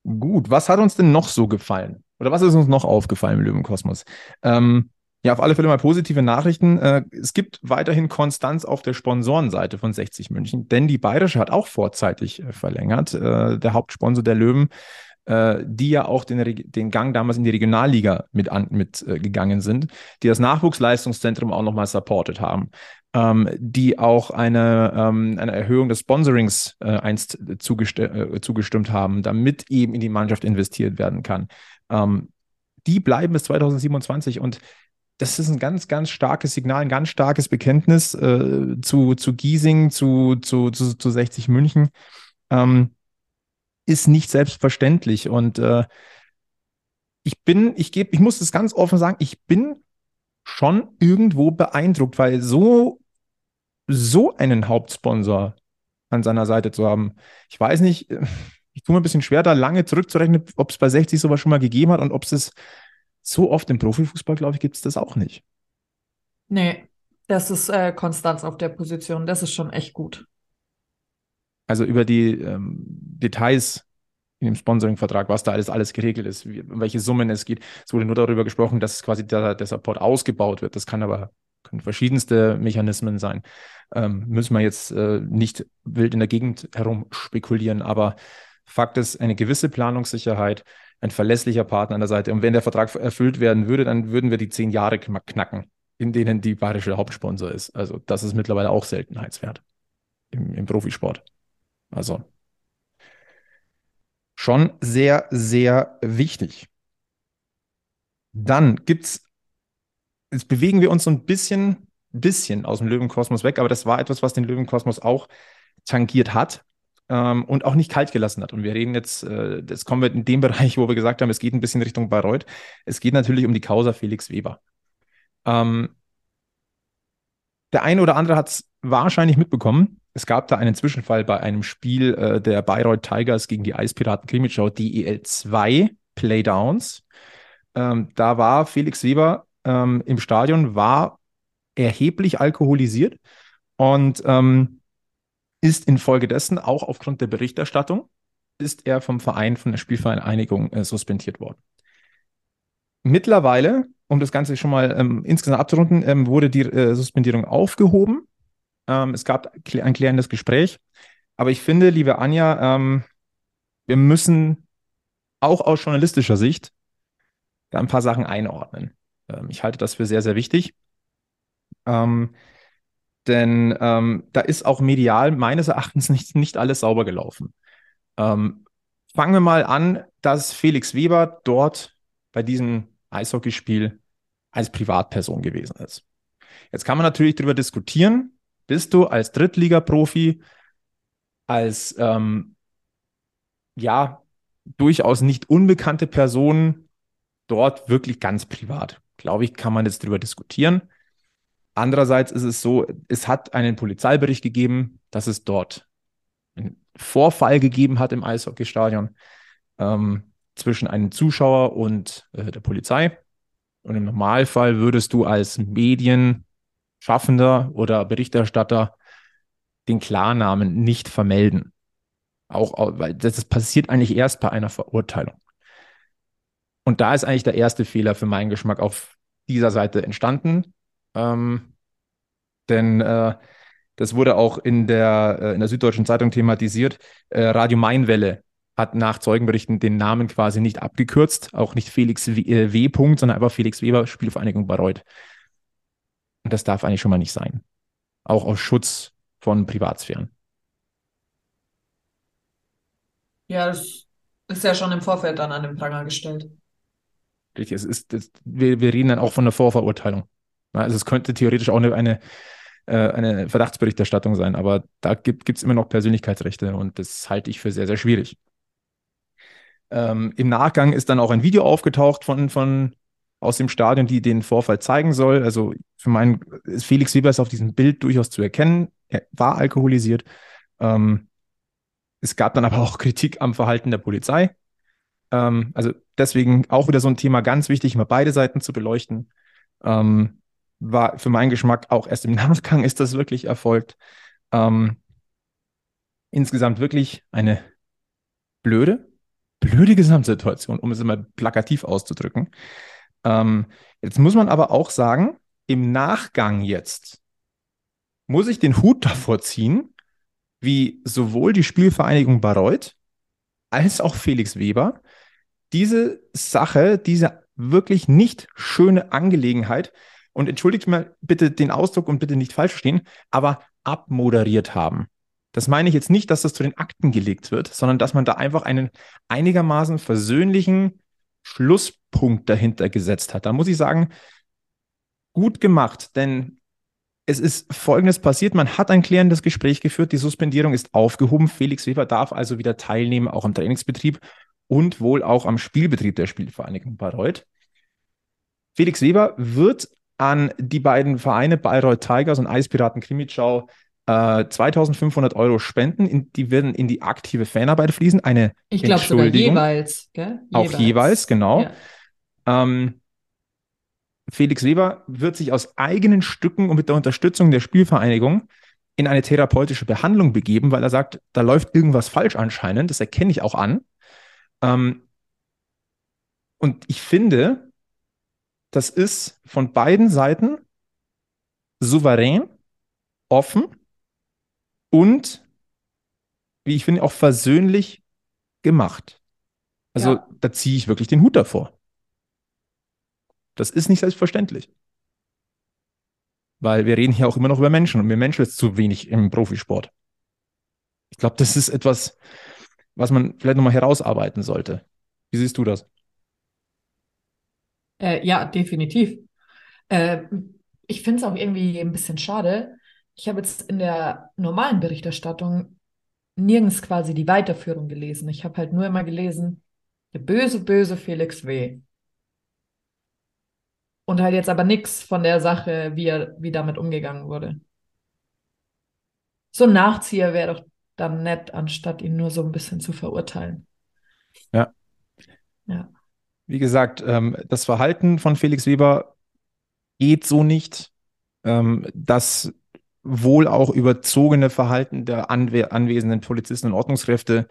Gut, was hat uns denn noch so gefallen? Oder was ist uns noch aufgefallen im Löwenkosmos? Ähm, ja, auf alle Fälle mal positive Nachrichten. Äh, es gibt weiterhin Konstanz auf der Sponsorenseite von 60 München, denn die Bayerische hat auch vorzeitig äh, verlängert. Äh, der Hauptsponsor der Löwen, äh, die ja auch den, den Gang damals in die Regionalliga mit, an, äh, sind, die das Nachwuchsleistungszentrum auch nochmal supported haben ähm, die auch eine, ähm, eine Erhöhung des Sponsorings äh, einst zugesti äh, zugestimmt haben, damit eben in die Mannschaft investiert werden kann. Ähm, die bleiben bis 2027 und das ist ein ganz, ganz starkes Signal, ein ganz starkes Bekenntnis äh, zu, zu Giesing, zu, zu, zu, zu 60 München. Ähm, ist nicht selbstverständlich. Und äh, ich bin, ich gebe, ich muss es ganz offen sagen, ich bin schon irgendwo beeindruckt, weil so so einen Hauptsponsor an seiner Seite zu haben. Ich weiß nicht, ich tue mir ein bisschen schwer, da lange zurückzurechnen, ob es bei 60 sowas schon mal gegeben hat und ob es so oft im Profifußball, glaube ich, gibt es das auch nicht. Nee, das ist äh, Konstanz auf der Position. Das ist schon echt gut. Also über die ähm, Details in dem Sponsoring-Vertrag, was da alles, alles geregelt ist, wie, welche Summen es geht. Es wurde nur darüber gesprochen, dass quasi der, der Support ausgebaut wird. Das kann aber können verschiedenste Mechanismen sein. Ähm, müssen wir jetzt äh, nicht wild in der Gegend herum spekulieren, aber Fakt ist, eine gewisse Planungssicherheit, ein verlässlicher Partner an der Seite. Und wenn der Vertrag erfüllt werden würde, dann würden wir die zehn Jahre knacken, in denen die bayerische Hauptsponsor ist. Also das ist mittlerweile auch Seltenheitswert im, im Profisport. Also schon sehr, sehr wichtig. Dann gibt es jetzt bewegen wir uns so ein bisschen, bisschen aus dem Löwenkosmos weg, aber das war etwas, was den Löwenkosmos auch tangiert hat ähm, und auch nicht kalt gelassen hat. Und wir reden jetzt, äh, das kommen wir in dem Bereich, wo wir gesagt haben, es geht ein bisschen Richtung Bayreuth. Es geht natürlich um die Causa Felix Weber. Ähm, der eine oder andere hat es wahrscheinlich mitbekommen. Es gab da einen Zwischenfall bei einem Spiel äh, der Bayreuth Tigers gegen die Eispiraten Krimitschau, DEL 2 Playdowns. Ähm, da war Felix Weber ähm, im Stadion war erheblich alkoholisiert und ähm, ist infolgedessen auch aufgrund der Berichterstattung ist er vom Verein, von der Spielvereinigung äh, suspendiert worden. Mittlerweile, um das Ganze schon mal ähm, insgesamt abzurunden, ähm, wurde die äh, Suspendierung aufgehoben. Ähm, es gab ein klärendes Gespräch. Aber ich finde, liebe Anja, ähm, wir müssen auch aus journalistischer Sicht ein paar Sachen einordnen. Ähm, ich halte das für sehr, sehr wichtig. Ähm, denn ähm, da ist auch medial meines Erachtens nicht, nicht alles sauber gelaufen. Ähm, fangen wir mal an, dass Felix Weber dort bei diesem Eishockeyspiel als Privatperson gewesen ist. Jetzt kann man natürlich darüber diskutieren, bist du als Drittliga-Profi, als ähm, ja durchaus nicht unbekannte Person dort wirklich ganz privat glaube ich, kann man jetzt darüber diskutieren. Andererseits ist es so, es hat einen Polizeibericht gegeben, dass es dort einen Vorfall gegeben hat im Eishockeystadion ähm, zwischen einem Zuschauer und äh, der Polizei. Und im Normalfall würdest du als Medienschaffender oder Berichterstatter den Klarnamen nicht vermelden. Auch, weil das passiert eigentlich erst bei einer Verurteilung. Und da ist eigentlich der erste Fehler für meinen Geschmack auf dieser Seite entstanden. Ähm, denn äh, das wurde auch in der, äh, in der Süddeutschen Zeitung thematisiert. Äh, Radio Mainwelle hat nach Zeugenberichten den Namen quasi nicht abgekürzt, auch nicht Felix W. Äh, w. Punkt, sondern einfach Felix Weber, Spielvereinigung Bayreuth. Und das darf eigentlich schon mal nicht sein. Auch aus Schutz von Privatsphären. Ja, das ist ja schon im Vorfeld dann an den Pranger gestellt. Richtig, es ist, es, wir, wir reden dann auch von einer Vorverurteilung. Also es könnte theoretisch auch eine, eine, äh, eine Verdachtsberichterstattung sein. Aber da gibt es immer noch Persönlichkeitsrechte und das halte ich für sehr, sehr schwierig. Ähm, Im Nachgang ist dann auch ein Video aufgetaucht von, von aus dem Stadion, die den Vorfall zeigen soll. Also für meinen ist Felix Weber ist auf diesem Bild durchaus zu erkennen. Er war alkoholisiert. Ähm, es gab dann aber auch Kritik am Verhalten der Polizei. Ähm, also deswegen auch wieder so ein Thema ganz wichtig, mal beide Seiten zu beleuchten. Ähm, war für meinen Geschmack auch erst im Nachgang ist das wirklich erfolgt. Ähm, insgesamt wirklich eine blöde, blöde Gesamtsituation, um es immer plakativ auszudrücken. Ähm, jetzt muss man aber auch sagen, im Nachgang jetzt muss ich den Hut davor ziehen, wie sowohl die Spielvereinigung Bayreuth als auch Felix Weber diese Sache, diese wirklich nicht schöne Angelegenheit, und entschuldigt mir bitte den Ausdruck und bitte nicht falsch verstehen, aber abmoderiert haben. Das meine ich jetzt nicht, dass das zu den Akten gelegt wird, sondern dass man da einfach einen einigermaßen versöhnlichen Schlusspunkt dahinter gesetzt hat. Da muss ich sagen, gut gemacht, denn es ist Folgendes passiert. Man hat ein klärendes Gespräch geführt. Die Suspendierung ist aufgehoben. Felix Weber darf also wieder teilnehmen, auch am Trainingsbetrieb und wohl auch am Spielbetrieb der Spielvereinigung Bayreuth. Felix Weber wird an die beiden Vereine Bayreuth Tigers und Eispiraten Krimitschau äh, 2500 Euro spenden. In, die werden in die aktive Fanarbeit fließen. Eine ich glaube sogar jeweils. Gell? Auch jeweils, genau. Ja. Ähm, Felix Weber wird sich aus eigenen Stücken und mit der Unterstützung der Spielvereinigung in eine therapeutische Behandlung begeben, weil er sagt, da läuft irgendwas falsch anscheinend. Das erkenne ich auch an. Ähm, und ich finde, das ist von beiden Seiten souverän, offen und, wie ich finde, auch versöhnlich gemacht. Also ja. da ziehe ich wirklich den Hut davor. Das ist nicht selbstverständlich. Weil wir reden hier auch immer noch über Menschen und wir Menschen ist zu wenig im Profisport. Ich glaube, das ist etwas, was man vielleicht nochmal herausarbeiten sollte. Wie siehst du das? Äh, ja, definitiv. Äh, ich finde es auch irgendwie ein bisschen schade. Ich habe jetzt in der normalen Berichterstattung nirgends quasi die Weiterführung gelesen. Ich habe halt nur immer gelesen, der böse, böse Felix W. Und halt jetzt aber nichts von der Sache, wie, er, wie damit umgegangen wurde. So ein Nachzieher wäre doch dann nett, anstatt ihn nur so ein bisschen zu verurteilen. Ja. Ja. Wie gesagt, ähm, das Verhalten von Felix Weber geht so nicht. Ähm, das wohl auch überzogene Verhalten der anwe anwesenden Polizisten und Ordnungskräfte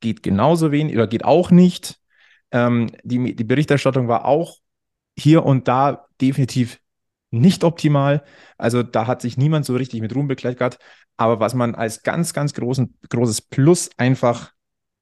geht genauso wenig oder geht auch nicht. Ähm, die, die Berichterstattung war auch hier und da definitiv nicht optimal. Also da hat sich niemand so richtig mit Ruhm bekleckert. Aber was man als ganz, ganz großen, großes Plus einfach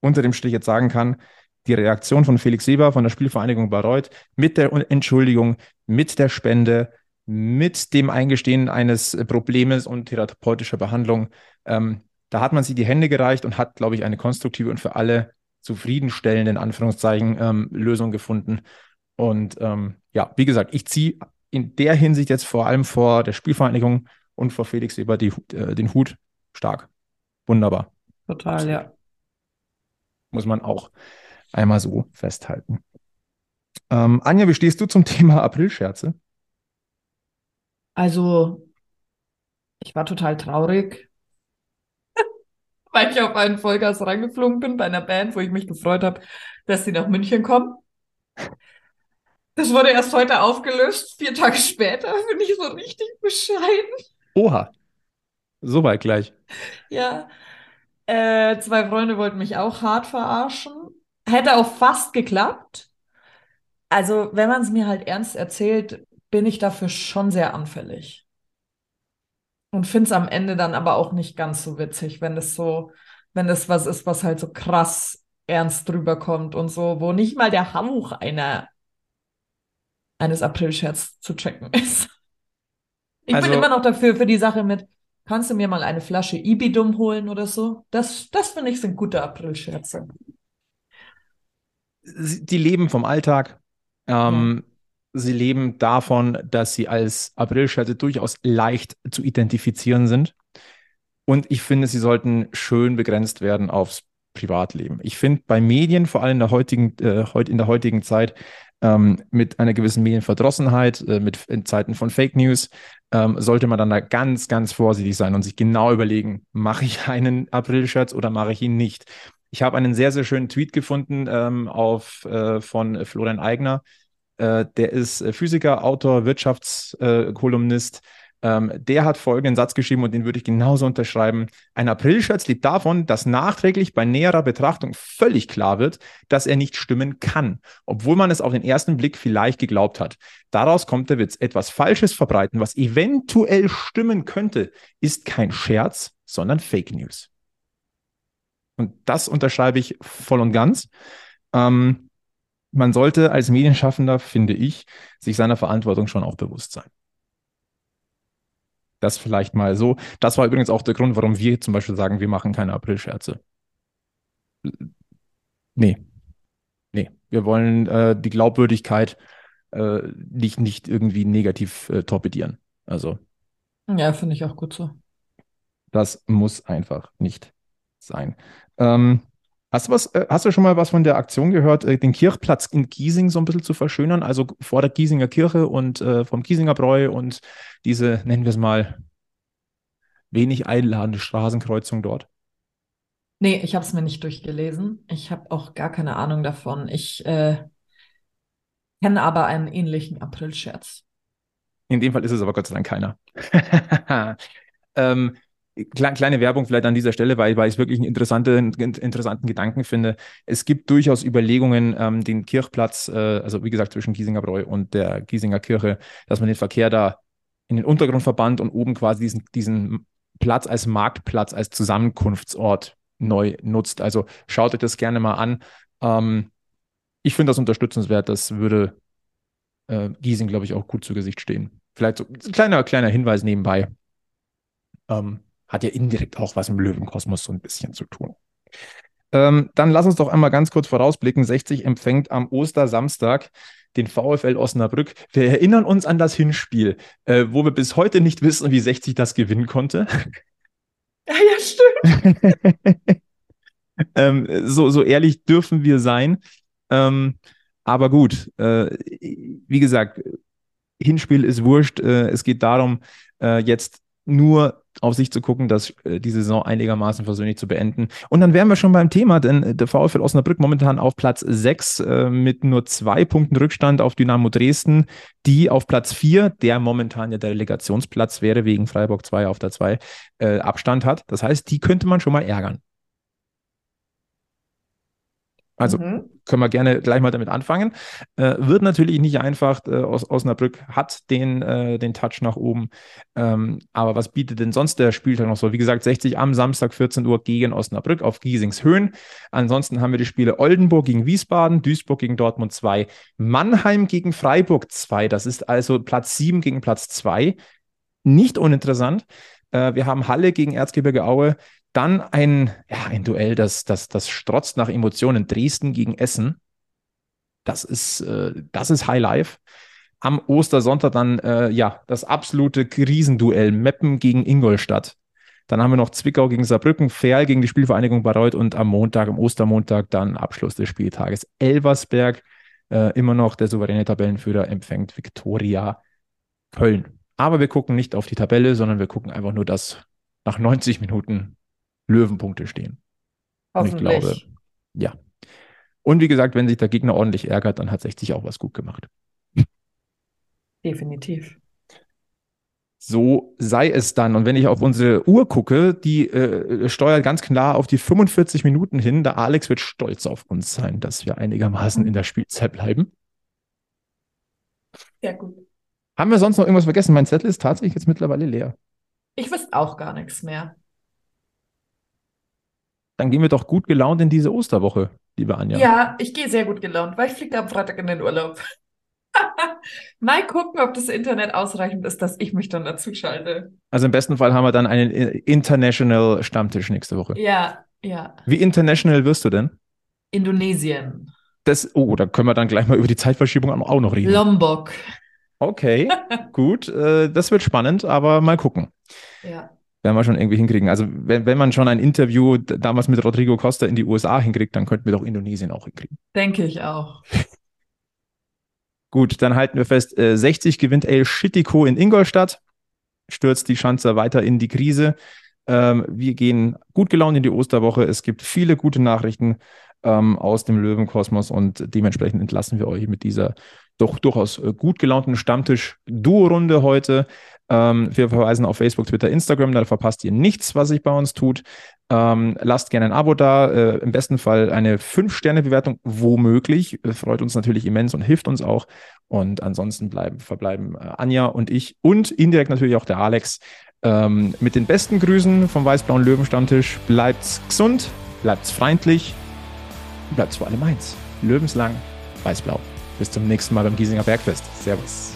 unter dem Strich jetzt sagen kann, die Reaktion von Felix Weber von der Spielvereinigung Bayreuth mit der Entschuldigung, mit der Spende, mit dem Eingestehen eines Problems und therapeutischer Behandlung. Ähm, da hat man sich die Hände gereicht und hat, glaube ich, eine konstruktive und für alle zufriedenstellende, in Anführungszeichen, ähm, Lösung gefunden. Und ähm, ja, wie gesagt, ich ziehe in der Hinsicht jetzt vor allem vor der Spielvereinigung und vor Felix Weber die, äh, den Hut stark. Wunderbar. Total, Absolut. ja. Muss man auch einmal so festhalten. Ähm, Anja, wie stehst du zum Thema Aprilscherze? Also, ich war total traurig, weil ich auf einen Vollgas reingeflogen bin bei einer Band, wo ich mich gefreut habe, dass sie nach München kommen. Das wurde erst heute aufgelöst, vier Tage später, bin ich so richtig bescheiden. Oha, soweit gleich. Ja, äh, zwei Freunde wollten mich auch hart verarschen. Hätte auch fast geklappt. Also, wenn man es mir halt ernst erzählt, bin ich dafür schon sehr anfällig. Und finde es am Ende dann aber auch nicht ganz so witzig, wenn das so, wenn das was ist, was halt so krass ernst drüber kommt und so, wo nicht mal der Hauch einer eines Aprilscherz zu checken ist. Ich also, bin immer noch dafür, für die Sache mit, kannst du mir mal eine Flasche Ibidum holen oder so? Das, das finde ich sind gute Aprilscherze. Die leben vom Alltag. Ähm, ja. Sie leben davon, dass sie als Aprilscherze durchaus leicht zu identifizieren sind. Und ich finde, sie sollten schön begrenzt werden aufs Privatleben. Ich finde bei Medien, vor allem in der heutigen, äh, in der heutigen Zeit, ähm, mit einer gewissen Medienverdrossenheit, äh, mit in Zeiten von Fake News, ähm, sollte man dann da ganz, ganz vorsichtig sein und sich genau überlegen, mache ich einen April-Scherz oder mache ich ihn nicht. Ich habe einen sehr, sehr schönen Tweet gefunden ähm, auf, äh, von Florian Eigner. Äh, der ist äh, Physiker, Autor, Wirtschaftskolumnist. Ähm, der hat folgenden Satz geschrieben und den würde ich genauso unterschreiben. Ein Aprilscherz lebt davon, dass nachträglich bei näherer Betrachtung völlig klar wird, dass er nicht stimmen kann, obwohl man es auf den ersten Blick vielleicht geglaubt hat. Daraus kommt der Witz. Etwas Falsches verbreiten, was eventuell stimmen könnte, ist kein Scherz, sondern Fake News. Und das unterschreibe ich voll und ganz. Ähm, man sollte als Medienschaffender, finde ich, sich seiner Verantwortung schon auch bewusst sein. Das vielleicht mal so. Das war übrigens auch der Grund, warum wir zum Beispiel sagen, wir machen keine Aprilscherze. Nee. Nee. Wir wollen äh, die Glaubwürdigkeit äh, nicht, nicht irgendwie negativ äh, torpedieren. Also. Ja, finde ich auch gut so. Das muss einfach nicht sein. Ähm, Hast du, was, äh, hast du schon mal was von der Aktion gehört, äh, den Kirchplatz in Giesing so ein bisschen zu verschönern? Also vor der Giesinger Kirche und äh, vom Giesinger Bräu und diese, nennen wir es mal, wenig einladende Straßenkreuzung dort? Nee, ich habe es mir nicht durchgelesen. Ich habe auch gar keine Ahnung davon. Ich äh, kenne aber einen ähnlichen Aprilscherz. In dem Fall ist es aber Gott sei Dank keiner. ähm, kleine Werbung vielleicht an dieser Stelle, weil, weil ich es wirklich einen interessanten, interessanten Gedanken finde. Es gibt durchaus Überlegungen, ähm, den Kirchplatz, äh, also wie gesagt, zwischen Giesinger Bräu und der Giesinger Kirche, dass man den Verkehr da in den Untergrund verbannt und oben quasi diesen, diesen Platz als Marktplatz, als Zusammenkunftsort neu nutzt. Also schaut euch das gerne mal an. Ähm, ich finde das unterstützenswert. Das würde äh, Giesing, glaube ich, auch gut zu Gesicht stehen. Vielleicht so ein kleiner, kleiner Hinweis nebenbei. Ähm, hat ja indirekt auch was im Löwenkosmos so ein bisschen zu tun. Ähm, dann lass uns doch einmal ganz kurz vorausblicken. 60 empfängt am Ostersamstag den VfL Osnabrück. Wir erinnern uns an das Hinspiel, äh, wo wir bis heute nicht wissen, wie 60 das gewinnen konnte. Ja, ja, stimmt. ähm, so, so ehrlich dürfen wir sein. Ähm, aber gut, äh, wie gesagt, Hinspiel ist wurscht. Äh, es geht darum, äh, jetzt nur auf sich zu gucken, dass äh, die Saison einigermaßen versöhnlich zu beenden. Und dann wären wir schon beim Thema, denn äh, der VfL Osnabrück momentan auf Platz 6 äh, mit nur zwei Punkten Rückstand auf Dynamo Dresden, die auf Platz 4, der momentan ja der Relegationsplatz wäre, wegen Freiburg 2 auf der 2, äh, Abstand hat. Das heißt, die könnte man schon mal ärgern. Also mhm. können wir gerne gleich mal damit anfangen. Äh, wird natürlich nicht einfach. Äh, Os Osnabrück hat den, äh, den Touch nach oben. Ähm, aber was bietet denn sonst der Spieltag noch so? Wie gesagt, 60 am Samstag 14 Uhr gegen Osnabrück auf Giesings Höhen. Ansonsten haben wir die Spiele Oldenburg gegen Wiesbaden, Duisburg gegen Dortmund 2, Mannheim gegen Freiburg 2. Das ist also Platz 7 gegen Platz 2. Nicht uninteressant. Äh, wir haben Halle gegen Erzgebirge Aue, dann ein, ja, ein Duell, das, das, das strotzt nach Emotionen. Dresden gegen Essen. Das ist, äh, das ist High Life. Am Ostersonntag dann, äh, ja, das absolute Krisenduell. Meppen gegen Ingolstadt. Dann haben wir noch Zwickau gegen Saarbrücken, Ferl gegen die Spielvereinigung Bayreuth und am Montag, am Ostermontag, dann Abschluss des Spieltages. Elversberg, äh, immer noch der souveräne Tabellenführer, empfängt Viktoria Köln. Aber wir gucken nicht auf die Tabelle, sondern wir gucken einfach nur, dass nach 90 Minuten Löwenpunkte stehen. Und ich glaube, ja. Und wie gesagt, wenn sich der Gegner ordentlich ärgert, dann hat 60 auch was gut gemacht. Definitiv. So sei es dann. Und wenn ich auf unsere Uhr gucke, die äh, steuert ganz klar auf die 45 Minuten hin. Der Alex wird stolz auf uns sein, dass wir einigermaßen in der Spielzeit bleiben. Sehr gut. Haben wir sonst noch irgendwas vergessen? Mein Zettel ist tatsächlich jetzt mittlerweile leer. Ich wüsste auch gar nichts mehr. Dann gehen wir doch gut gelaunt in diese Osterwoche, liebe Anja. Ja, ich gehe sehr gut gelaunt, weil ich fliege am Freitag in den Urlaub. Mal gucken, ob das Internet ausreichend ist, dass ich mich dann dazu schalte. Also im besten Fall haben wir dann einen International Stammtisch nächste Woche. Ja, ja. Wie international wirst du denn? Indonesien. Das, oh, da können wir dann gleich mal über die Zeitverschiebung auch noch reden. Lombok. Okay, gut. Äh, das wird spannend, aber mal gucken. Ja. Werden wir schon irgendwie hinkriegen. Also, wenn, wenn man schon ein Interview damals mit Rodrigo Costa in die USA hinkriegt, dann könnten wir doch Indonesien auch hinkriegen. Denke ich auch. Gut, dann halten wir fest, äh, 60 gewinnt El Schittico in Ingolstadt, stürzt die Schanze weiter in die Krise. Ähm, wir gehen gut gelaunt in die Osterwoche. Es gibt viele gute Nachrichten ähm, aus dem Löwenkosmos und dementsprechend entlassen wir euch mit dieser doch durchaus äh, gut gelaunten Stammtisch-Duo-Runde heute. Ähm, wir verweisen auf Facebook, Twitter, Instagram, da verpasst ihr nichts, was sich bei uns tut. Ähm, lasst gerne ein Abo da, äh, im besten Fall eine 5-Sterne-Bewertung, womöglich. Freut uns natürlich immens und hilft uns auch. Und ansonsten bleiben, verbleiben äh, Anja und ich und indirekt natürlich auch der Alex ähm, mit den besten Grüßen vom Weiß-Blauen Löwenstammtisch. Bleibt's gesund, bleibt's freundlich, bleibt's vor allem eins. Löwenslang, Weiß-Blau. Bis zum nächsten Mal beim Giesinger Bergfest. Servus.